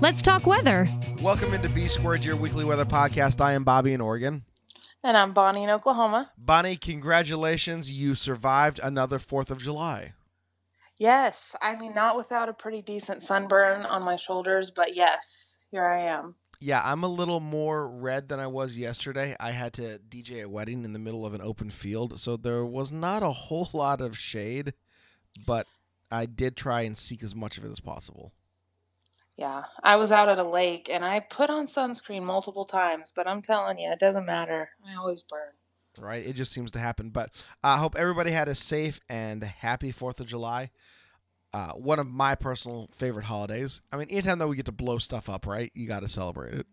Let's talk weather. Welcome into B Squared, your weekly weather podcast. I am Bobby in Oregon. And I'm Bonnie in Oklahoma. Bonnie, congratulations. You survived another 4th of July. Yes, I mean, not without a pretty decent sunburn on my shoulders, but yes, here I am. Yeah, I'm a little more red than I was yesterday. I had to DJ a wedding in the middle of an open field, so there was not a whole lot of shade, but I did try and seek as much of it as possible. Yeah, I was out at a lake and I put on sunscreen multiple times, but I'm telling you, it doesn't matter. I always burn. Right? It just seems to happen. But I hope everybody had a safe and happy 4th of July. Uh, one of my personal favorite holidays. I mean, anytime that we get to blow stuff up, right? You got to celebrate it.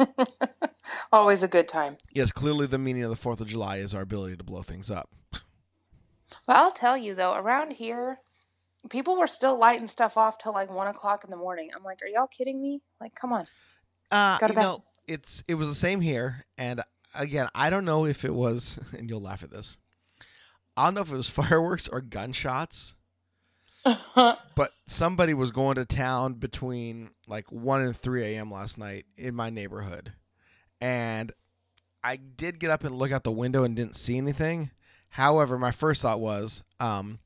always a good time. Yes, clearly the meaning of the 4th of July is our ability to blow things up. Well, I'll tell you though, around here, people were still lighting stuff off till like one o'clock in the morning. I'm like, are y'all kidding me? Like, come on. Uh, Go to you bed. know, it's it was the same here, and again, I don't know if it was, and you'll laugh at this. I don't know if it was fireworks or gunshots, but somebody was going to town between like one and three a.m. last night in my neighborhood, and I did get up and look out the window and didn't see anything. However, my first thought was, um,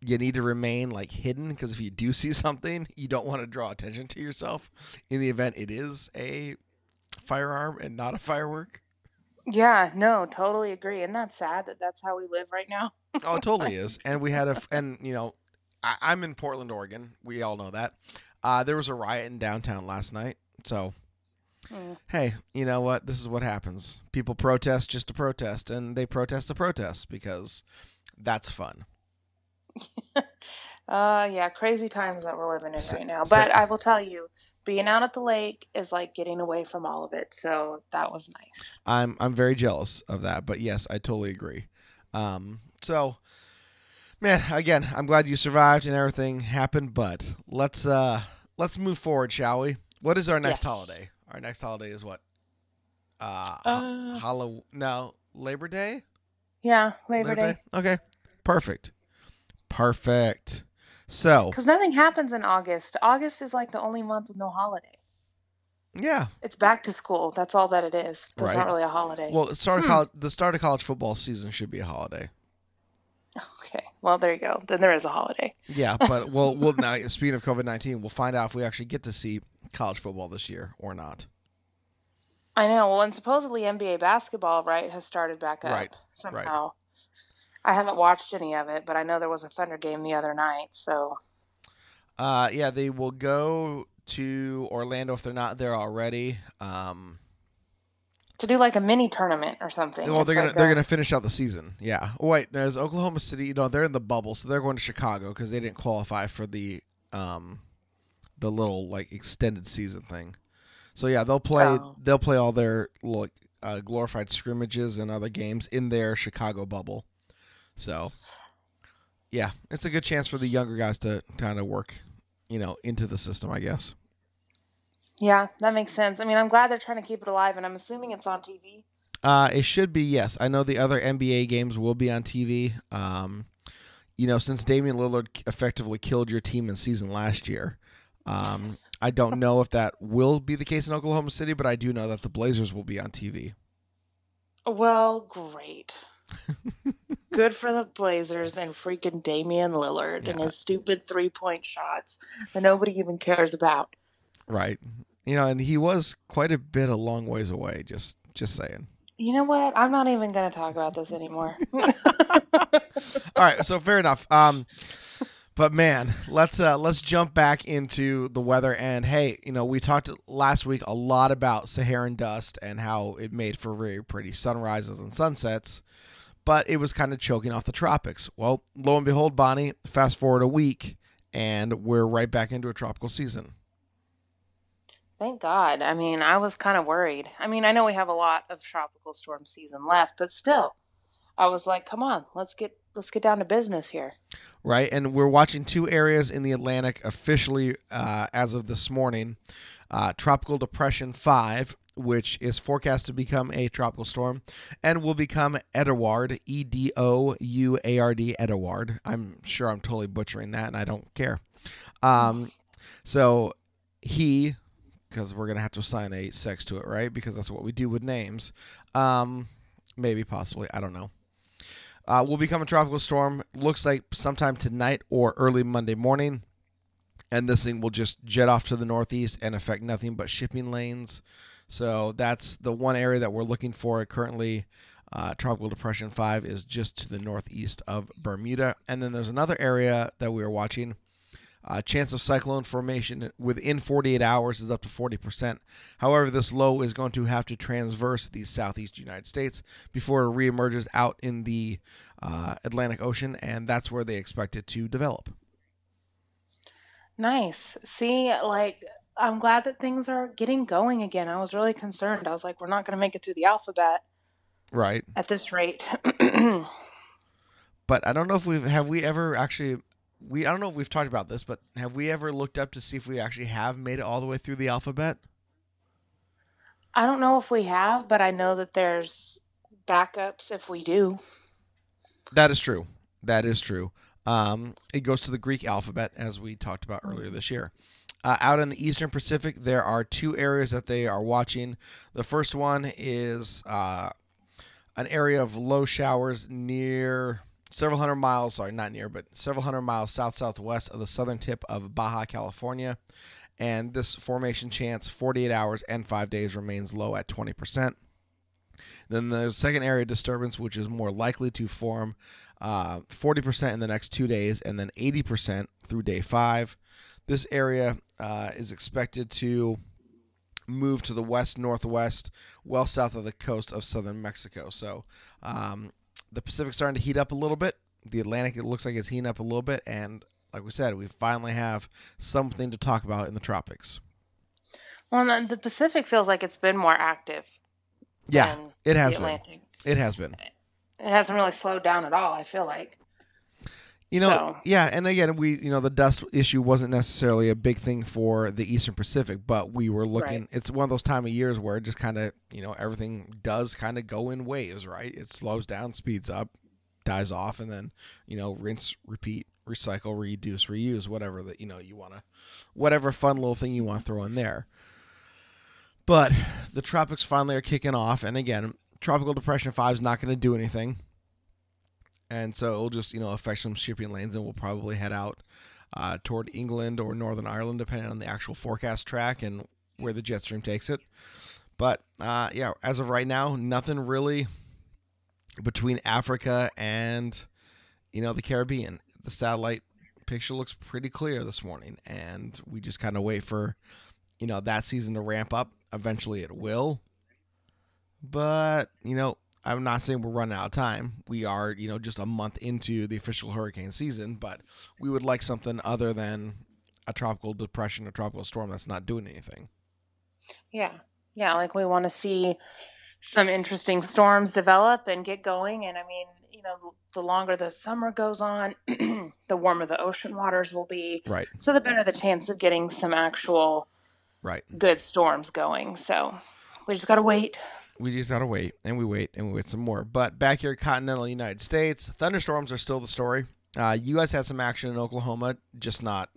you need to remain like hidden because if you do see something, you don't want to draw attention to yourself in the event it is a firearm and not a firework. yeah, no, totally agree. And that's sad that that's how we live right now? Oh, it totally is. And we had a, and you know, I, I'm in Portland, Oregon. We all know that. Uh, there was a riot in downtown last night. So, Mm. hey, you know what? This is what happens. People protest just to protest, and they protest to protest because that's fun. Uh, yeah, crazy times that we're living in Sa- right now. But I will tell you, being out at the lake is like getting away from all of it. So that was nice. I'm I'm very jealous of that, but yes, I totally agree. Um, so, man, again, I'm glad you survived and everything happened, but let's uh let's move forward, shall we? What is our next Yes. holiday? Our next holiday is what? Uh, Uh, Halloween? No, Labor Day. Yeah, Labor, Day. Okay, perfect, perfect. So, Because nothing happens in August. August is like the only month with no holiday. yeah. It's back to school. That's all that it is. It's Right. not really a holiday. Well, the start of Hmm. college, the start of college football season should be a holiday. okay. Well, there you go. Then there is a holiday. Yeah, but we'll we'll now speaking of COVID nineteen, we'll find out if we actually get to see college football this year or not. I know. Well, and supposedly NBA basketball, right, has started back up Right, somehow. I haven't watched any of it, but I know there was a Thunder game the other night. So Uh, yeah, they will go to Orlando if they're not there already. Um, to do like a mini tournament or something. well, It's they're gonna like they're a- gonna finish out the season. Yeah. Oh, wait, there's Oklahoma City. No, they're in the bubble, so they're going to Chicago because they didn't qualify for the um the little like extended season thing. So yeah, they'll play Oh. they'll play all their like uh, glorified scrimmages and other games in their Chicago bubble. So yeah, it's a good chance for the younger guys to kind of work, you know, into the system, I guess. Yeah, that makes sense. I mean, I'm glad they're trying to keep it alive, and I'm assuming it's on TV. Uh, it should be yes. I know the other NBA games will be on TV. Um, you know, since Damian Lillard effectively killed your team in season last year, um, I don't know if that will be the case in Oklahoma City, but I do know that the Blazers will be on TV. Well, great. Good for the Blazers and freaking Damian Lillard and his stupid three point shots that nobody even cares about. Right. You know, and he was quite a bit a long ways away. Just, just saying. You know what? I'm not even going to talk about this anymore. All right, so fair enough. Um, but man, let's uh, let's jump back into the weather. And hey, you know, we talked last week a lot about Saharan dust and how it made for very pretty sunrises and sunsets, but it was kind of choking off the tropics. Well, lo and behold, Bonnie, fast forward a week, and we're right back into a tropical season. Thank God. I mean, I was kind of worried. I mean, I know we have a lot of tropical storm season left, but still, I was like, come on, let's get let's get down to business here. Right, and we're watching two areas in the Atlantic officially uh, as of this morning. Uh, Tropical Depression 5, which is forecast to become a tropical storm and will become Edouard, E D O U A R D, Edouard. I'm sure I'm totally butchering that, and I don't care. Um, so he, because we're going to have to assign a sex to it, right? Because that's what we do with names. Um, maybe, possibly. I don't know. Uh, will become a tropical storm. Looks like sometime tonight or early Monday morning. And this thing will just jet off to the northeast and affect nothing but shipping lanes. So that's the one area that we're looking for currently. Uh, Tropical Depression 5 is just to the northeast of Bermuda. And then there's another area that we are watching. Uh, chance of cyclone formation within 48 hours is up to 40%. However, this low is going to have to transverse the southeast United States before it reemerges out in the uh, Atlantic Ocean, and that's where they expect it to develop. Nice. See, like, I'm glad that things are getting going again. I was really concerned. I was like, we're not going to make it through the alphabet. Right. At this rate. but I don't know if we've have we ever actually we I don't know if we've talked about this, but have we ever looked up to see if we actually have made it all the way through the alphabet? I don't know if we have, but I know that there's backups if we do. That is true. That is true. Um, it goes to the Greek alphabet, as we talked about earlier this year. Uh, out in the Eastern Pacific, there are two areas that they are watching. The first one is uh, an area of low showers near several hundred miles, sorry, not near, but several hundred miles south southwest of the southern tip of Baja California. And this formation chance, 48 hours and five days, remains low at 20%. Then there's second area disturbance, which is more likely to form uh, 40% in the next two days, and then 80% through day five. This area uh, is expected to move to the west northwest, well south of the coast of southern Mexico. So um, the Pacific's starting to heat up a little bit. The Atlantic, it looks like it's heating up a little bit, and like we said, we finally have something to talk about in the tropics. Well, the Pacific feels like it's been more active. Yeah, it has been. It has been. It hasn't really slowed down at all. I feel like. You know, so. yeah, and again, we you know the dust issue wasn't necessarily a big thing for the Eastern Pacific, but we were looking. Right. It's one of those time of years where it just kind of you know everything does kind of go in waves, right? It slows down, speeds up, dies off, and then you know rinse, repeat, recycle, reduce, reuse, whatever that you know you want to, whatever fun little thing you want to throw in there. But the tropics finally are kicking off, and again, tropical depression five is not going to do anything and so it'll just you know affect some shipping lanes, and we'll probably head out uh, toward England or Northern Ireland, depending on the actual forecast track and where the jet stream takes it. But uh, yeah, as of right now, nothing really between Africa and you know the Caribbean. The satellite picture looks pretty clear this morning, and we just kind of wait for you know that season to ramp up. Eventually, it will. But you know, I'm not saying we're running out of time. We are, you know, just a month into the official hurricane season, but we would like something other than a tropical depression, a tropical storm that's not doing anything. Yeah. Yeah, like we want to see some interesting storms develop and get going and I mean, you know, the longer the summer goes on, the warmer the ocean waters will be. Right. So the better the chance of getting some actual right good storms going. So we just got to wait we just gotta wait and we wait and we wait some more. But back here, continental United States, thunderstorms are still the story. Uh, you guys had some action in Oklahoma, just not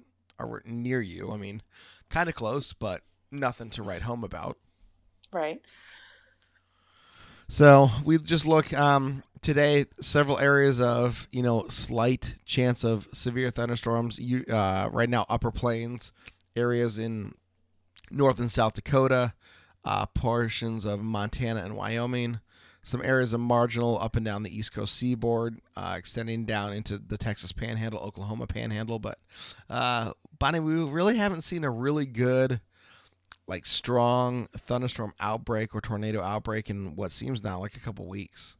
near you. I mean, kind of close, but nothing to write home about. Right. So we just look um, today. Several areas of you know slight chance of severe thunderstorms. You uh, right now, upper plains areas in North and South Dakota uh, portions of Montana and Wyoming, some areas of marginal up and down the East Coast seaboard, uh, extending down into the Texas Panhandle, Oklahoma Panhandle. But uh, Bonnie, we really haven't seen a really good, like strong thunderstorm outbreak or tornado outbreak in what seems now like a couple weeks.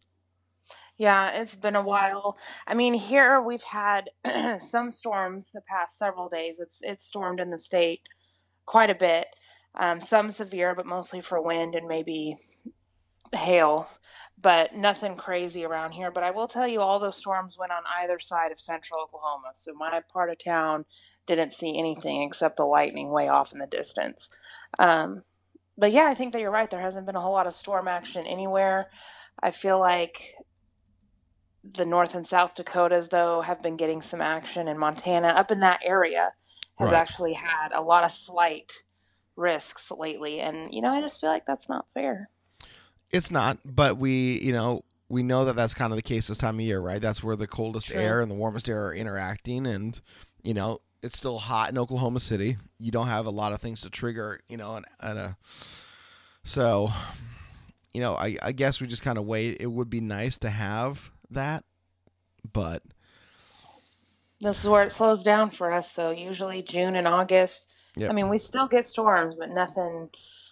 Yeah, it's been a while. I mean, here we've had some storms the past several days. It's it's stormed in the state quite a bit. Um, some severe, but mostly for wind and maybe hail, but nothing crazy around here. But I will tell you, all those storms went on either side of central Oklahoma. So my part of town didn't see anything except the lightning way off in the distance. Um, but yeah, I think that you're right. There hasn't been a whole lot of storm action anywhere. I feel like the North and South Dakotas, though, have been getting some action, and Montana, up in that area, has Right. actually had a lot of slight risks lately. And, you know, I just feel like that's not fair. It's not, but we, you know, we know that that's kind of the case this time of year, right? That's where the coldest True. air and the warmest air are interacting, and you know, it's still hot in Oklahoma City. You don't have a lot of things to trigger, you know, and, and a so, you know, I, I guess we just kind of wait. It would be nice to have that, but This is where it slows down for us, though. Usually June and August. Yep. I mean, we still get storms, but nothing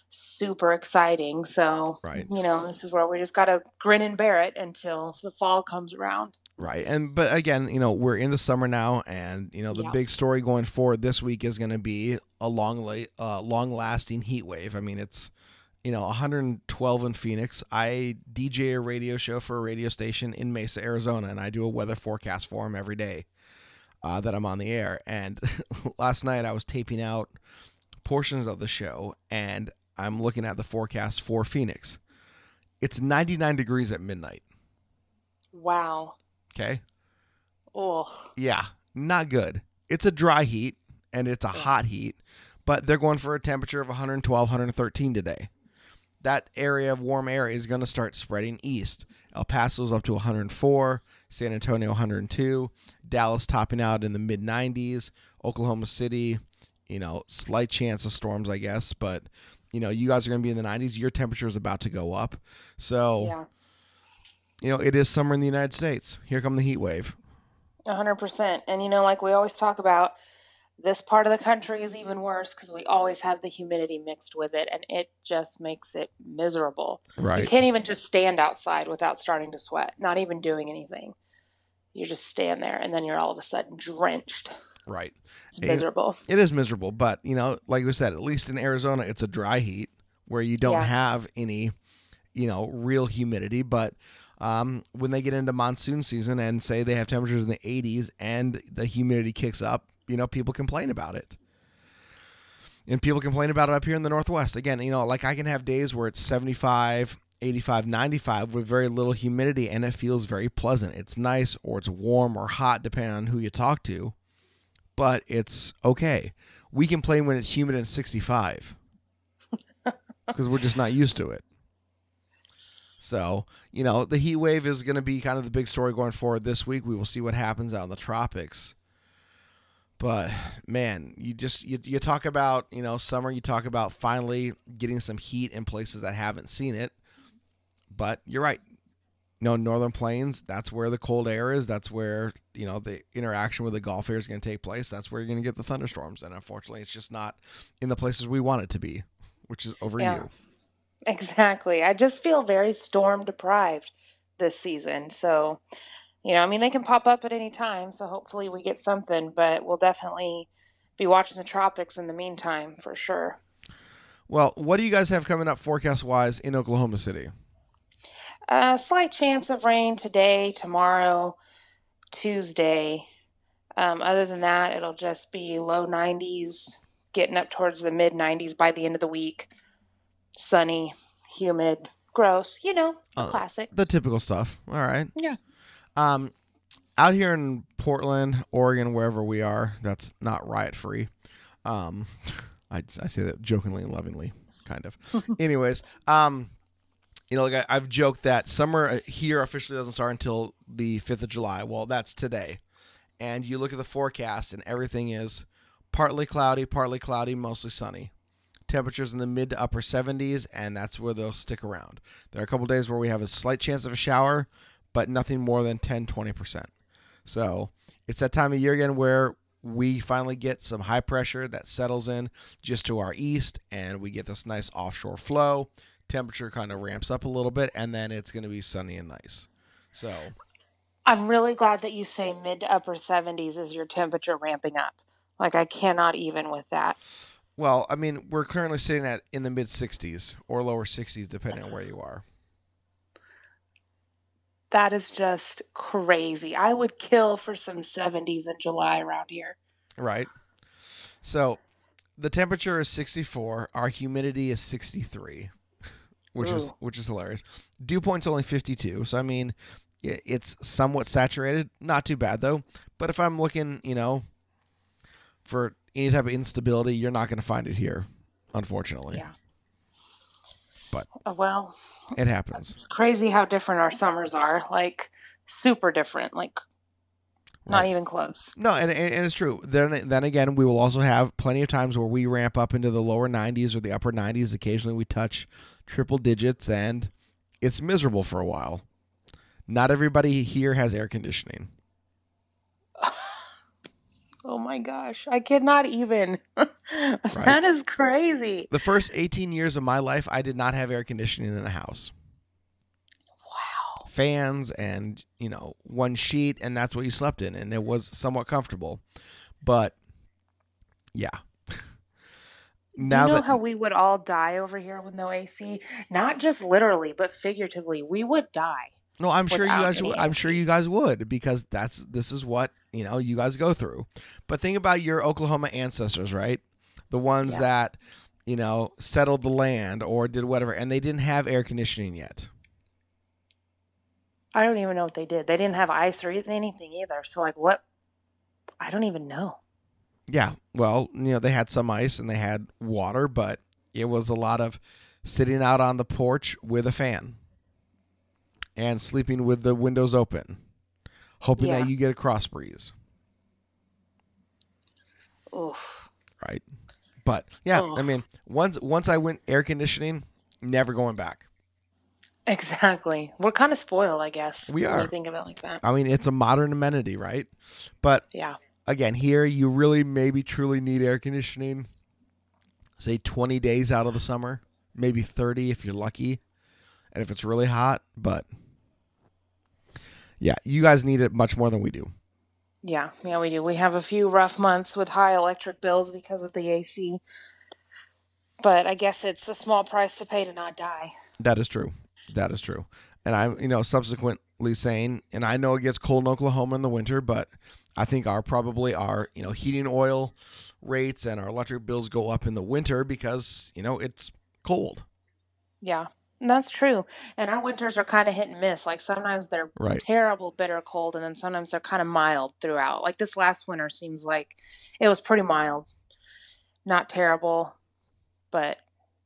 super exciting. So, Right. you know, this is where we just got to grin and bear it until the fall comes around. Right. And but again, you know, we're into summer now and you know, the Yeah. big story going forward this week is going to be a long uh, long lasting heat wave. I mean, it's you know, 112 in Phoenix. I DJ a radio show for a radio station in Mesa, Arizona, and I do a weather forecast for them every day uh, that I'm on the air. And last night I was taping out portions of the show, and I'm looking at the forecast for Phoenix. It's 99 degrees at midnight. Wow. Okay. Oh, Yeah, not good. It's a dry heat and it's a hot heat, but they're going for a temperature of 112, 113 today. That area of warm air is going to start spreading east. El Paso's up to 104, San Antonio 102, Dallas topping out in the mid 90s, Oklahoma City, you know, slight chance of storms, I guess, but you know, you guys are going to be in the 90s. Your temperature is about to go up. So, yeah. you know, it is summer in the United States. Here come the heat wave. Hundred percent. And you know, like we always talk about, this part of the country is even worse because we always have the humidity mixed with it, and it just makes it miserable. Right. You can't even just stand outside without starting to sweat, not even doing anything. You just stand there, and then you're all of a sudden drenched. Right. It's miserable. It is miserable, but you know, like we said, at least in Arizona, it's a dry heat where you don't Yeah. have any, you know, real humidity. But um, when they get into monsoon season and say they have temperatures in the 80s and the humidity kicks up, you know, people complain about it. And people complain about it up here in the Northwest. Again, you know, like I can have days where it's 75, 85, 95 with very little humidity and it feels very pleasant. It's nice or it's warm or hot, depending on who you talk to but it's okay. We complain when it's humid and 65 because we're just not used to it. So, you know, the heat wave is going to be kind of the big story going forward this week. We will see what happens out in the tropics. But man, you just you, you talk about, you know, summer, you talk about finally getting some heat in places that haven't seen it. But you're right. You know, northern plains, that's where the cold air is. That's where, you know, the interaction with the Gulf air is going to take place. That's where you're going to get the thunderstorms. And unfortunately, it's just not in the places we want it to be, which is over Yeah. you. Exactly. I just feel very storm deprived this season. So, you know, I mean, they can pop up at any time. So hopefully we get something, but we'll definitely be watching the tropics in the meantime for sure. Well, what do you guys have coming up forecast wise in Oklahoma City? A slight chance of rain today, tomorrow, Tuesday. Um, other than that, it'll just be low 90s, getting up towards the mid 90s by the end of the week. Sunny, humid, gross. You know, the Uh, classics. The typical stuff. All right. Yeah. Um, out here in Portland, Oregon, wherever we are, that's not riot free. Um, I, I say that jokingly and lovingly, kind of. Anyways, um, you know, like I, I've joked that summer uh, here officially doesn't start until the fifth of July. Well, that's today, and you look at the forecast, and everything is partly cloudy, partly cloudy, mostly sunny. Temperatures in the mid to upper 70s, and that's where they'll stick around. There are a couple days where we have a slight chance of a shower, but nothing more than 10 20%. So it's that time of year again where we finally get some high pressure that settles in just to our east, and we get this nice offshore flow. Temperature kind of ramps up a little bit, and then it's going to be sunny and nice. So, I'm really glad that you say mid to upper 70s is your temperature ramping up. Like, I cannot even with that. Well, I mean, we're currently sitting at in the mid 60s or lower 60s, depending on where you are. That is just crazy. I would kill for some 70s in July around here. Right. So, the temperature is 64. Our humidity is 63, which is which is hilarious. Dew point's only 52. So I mean, it's somewhat saturated. Not too bad though. But if I'm looking, you know, for any type of instability, you're not going to find it here, unfortunately. Yeah. But- Uh, well, It happens. it's crazy how different our summers are. Like super different. Like not Right. even close. No, and, and and it's true. Then then again, we will also have plenty of times where we ramp up into the lower 90s or the upper 90s. Occasionally, we touch triple digits, and it's miserable for a while. Not everybody here has air conditioning. Oh my gosh. I cannot even. That is crazy. The first 18 years of my life, I did not have air conditioning in a house. Wow. Fans and you know one sheet, and that's what you slept in, and it was somewhat comfortable. But yeah, now you know that how we would all die over here with no AC? Not just literally, but figuratively. We would die. No, I'm sure you guys. would- I'm sure you guys would because that's this is what you know you guys go through. But think about your Oklahoma ancestors, right? The ones Yeah. that you know settled the land or did whatever, and they didn't have air conditioning yet. I don't even know what they did. They didn't have ice or anything either. So, like, what? I don't even know. Yeah, well, you know they had some ice and they had water, but it was a lot of sitting out on the porch with a fan and sleeping with the windows open, hoping Yeah. that you get a cross breeze. Oof. right? But yeah, I mean, once once I went air conditioning, never going back. Exactly. We're kind of spoiled, I guess. We are. think of it like that. I mean, it's a modern amenity, right? But Yeah. Again, here you really maybe truly need air conditioning. Say 20 days out of the summer, maybe 30 if you're lucky, and if it's really hot. But yeah, you guys need it much more than we do. Yeah. Yeah, we do. We have a few rough months with high electric bills because of the AC. But I guess it's a small price to pay to not die. That is true. That is true. And I'm, you know, subsequently saying, and I know it gets cold in Oklahoma in the winter, but I think our probably our, you know, heating oil rates and our electric bills go up in the winter because, you know, it's cold. Yeah. That's true. And our winters are kind of hit and miss. Like sometimes they're Right. terrible, bitter cold, and then sometimes they're kind of mild throughout. Like this last winter seems like it was pretty mild. Not terrible. But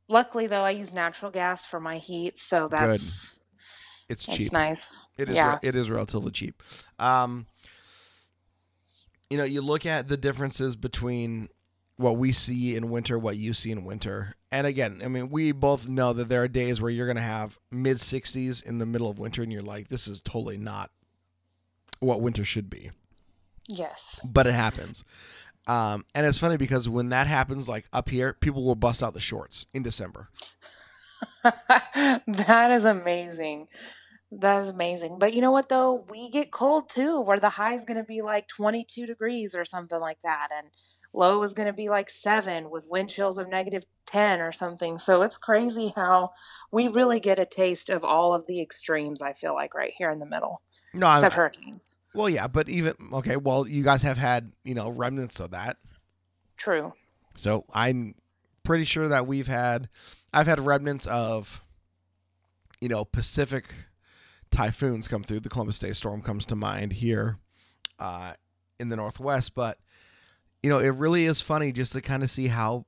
luckily, though, I use natural gas for my heat. So that's, It's that's cheap. nice. It is. Yeah. re- it is relatively cheap. Um, you know, you look at the differences between what we see in winter, what you see in winter, and again, I mean, we both know that there are days where you're going to have mid 60s in the middle of winter, and you're like, this is totally not what winter should be. Yes. But it happens. Um, and it's funny because when that happens, like up here, people will bust out the shorts in December. that is amazing. That is amazing. But you know what though? We get cold too, where the high is going to be like 22 degrees or something like that and low is going to be like 7 with wind chills of negative 10 or something. So it's crazy how we really get a taste of all of the extremes I feel like right here in the middle. No, I'm, Except hurricanes. well, yeah, but even okay. Well, you guys have had you know remnants of that. True. So I'm pretty sure that we've had, I've had remnants of, you know, Pacific typhoons come through. The Columbus Day storm comes to mind here uh, in the Northwest. But, you know, it really is funny just to kind of see how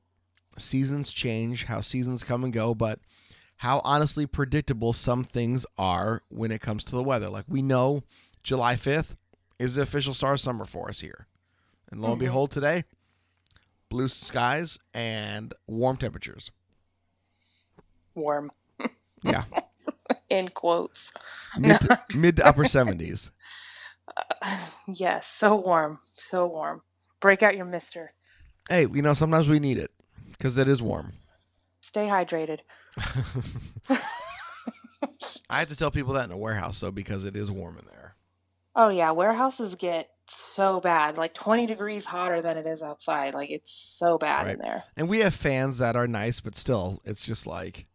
seasons change, how seasons come and go, but how honestly predictable some things are when it comes to the weather. Like we know July 5th is the official star of summer for us here. And lo and Mhm. behold, today, blue skies and warm temperatures. Warm. Yeah, In quotes. mid to, mid to upper 70s. Uh, yes, so warm. So warm. Break out your mister. Hey, you know, sometimes we need it because it is warm. Stay hydrated. I have to tell people that in a warehouse, though, because it is warm in there. Oh yeah, warehouses get so bad, like 20 degrees hotter than it is outside. Like it's so bad Right. in there. And we have fans that are nice, but still, it's just like,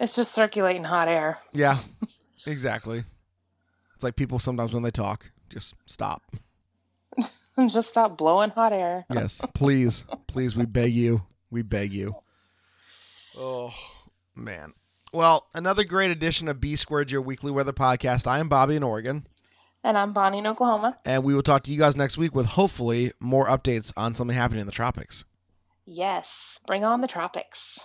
It's just circulating hot air. yeah, exactly. It's like people sometimes when they talk, just stop. just stop blowing hot air. Yes, please, please, we beg you, we beg you. Oh man. Well, another great edition of B Squared, your weekly weather podcast. I am Bobby in Oregon, And I'm Bonnie in Oklahoma. and we will talk to you guys next week with hopefully more updates on something happening in the tropics. Yes, bring on the tropics.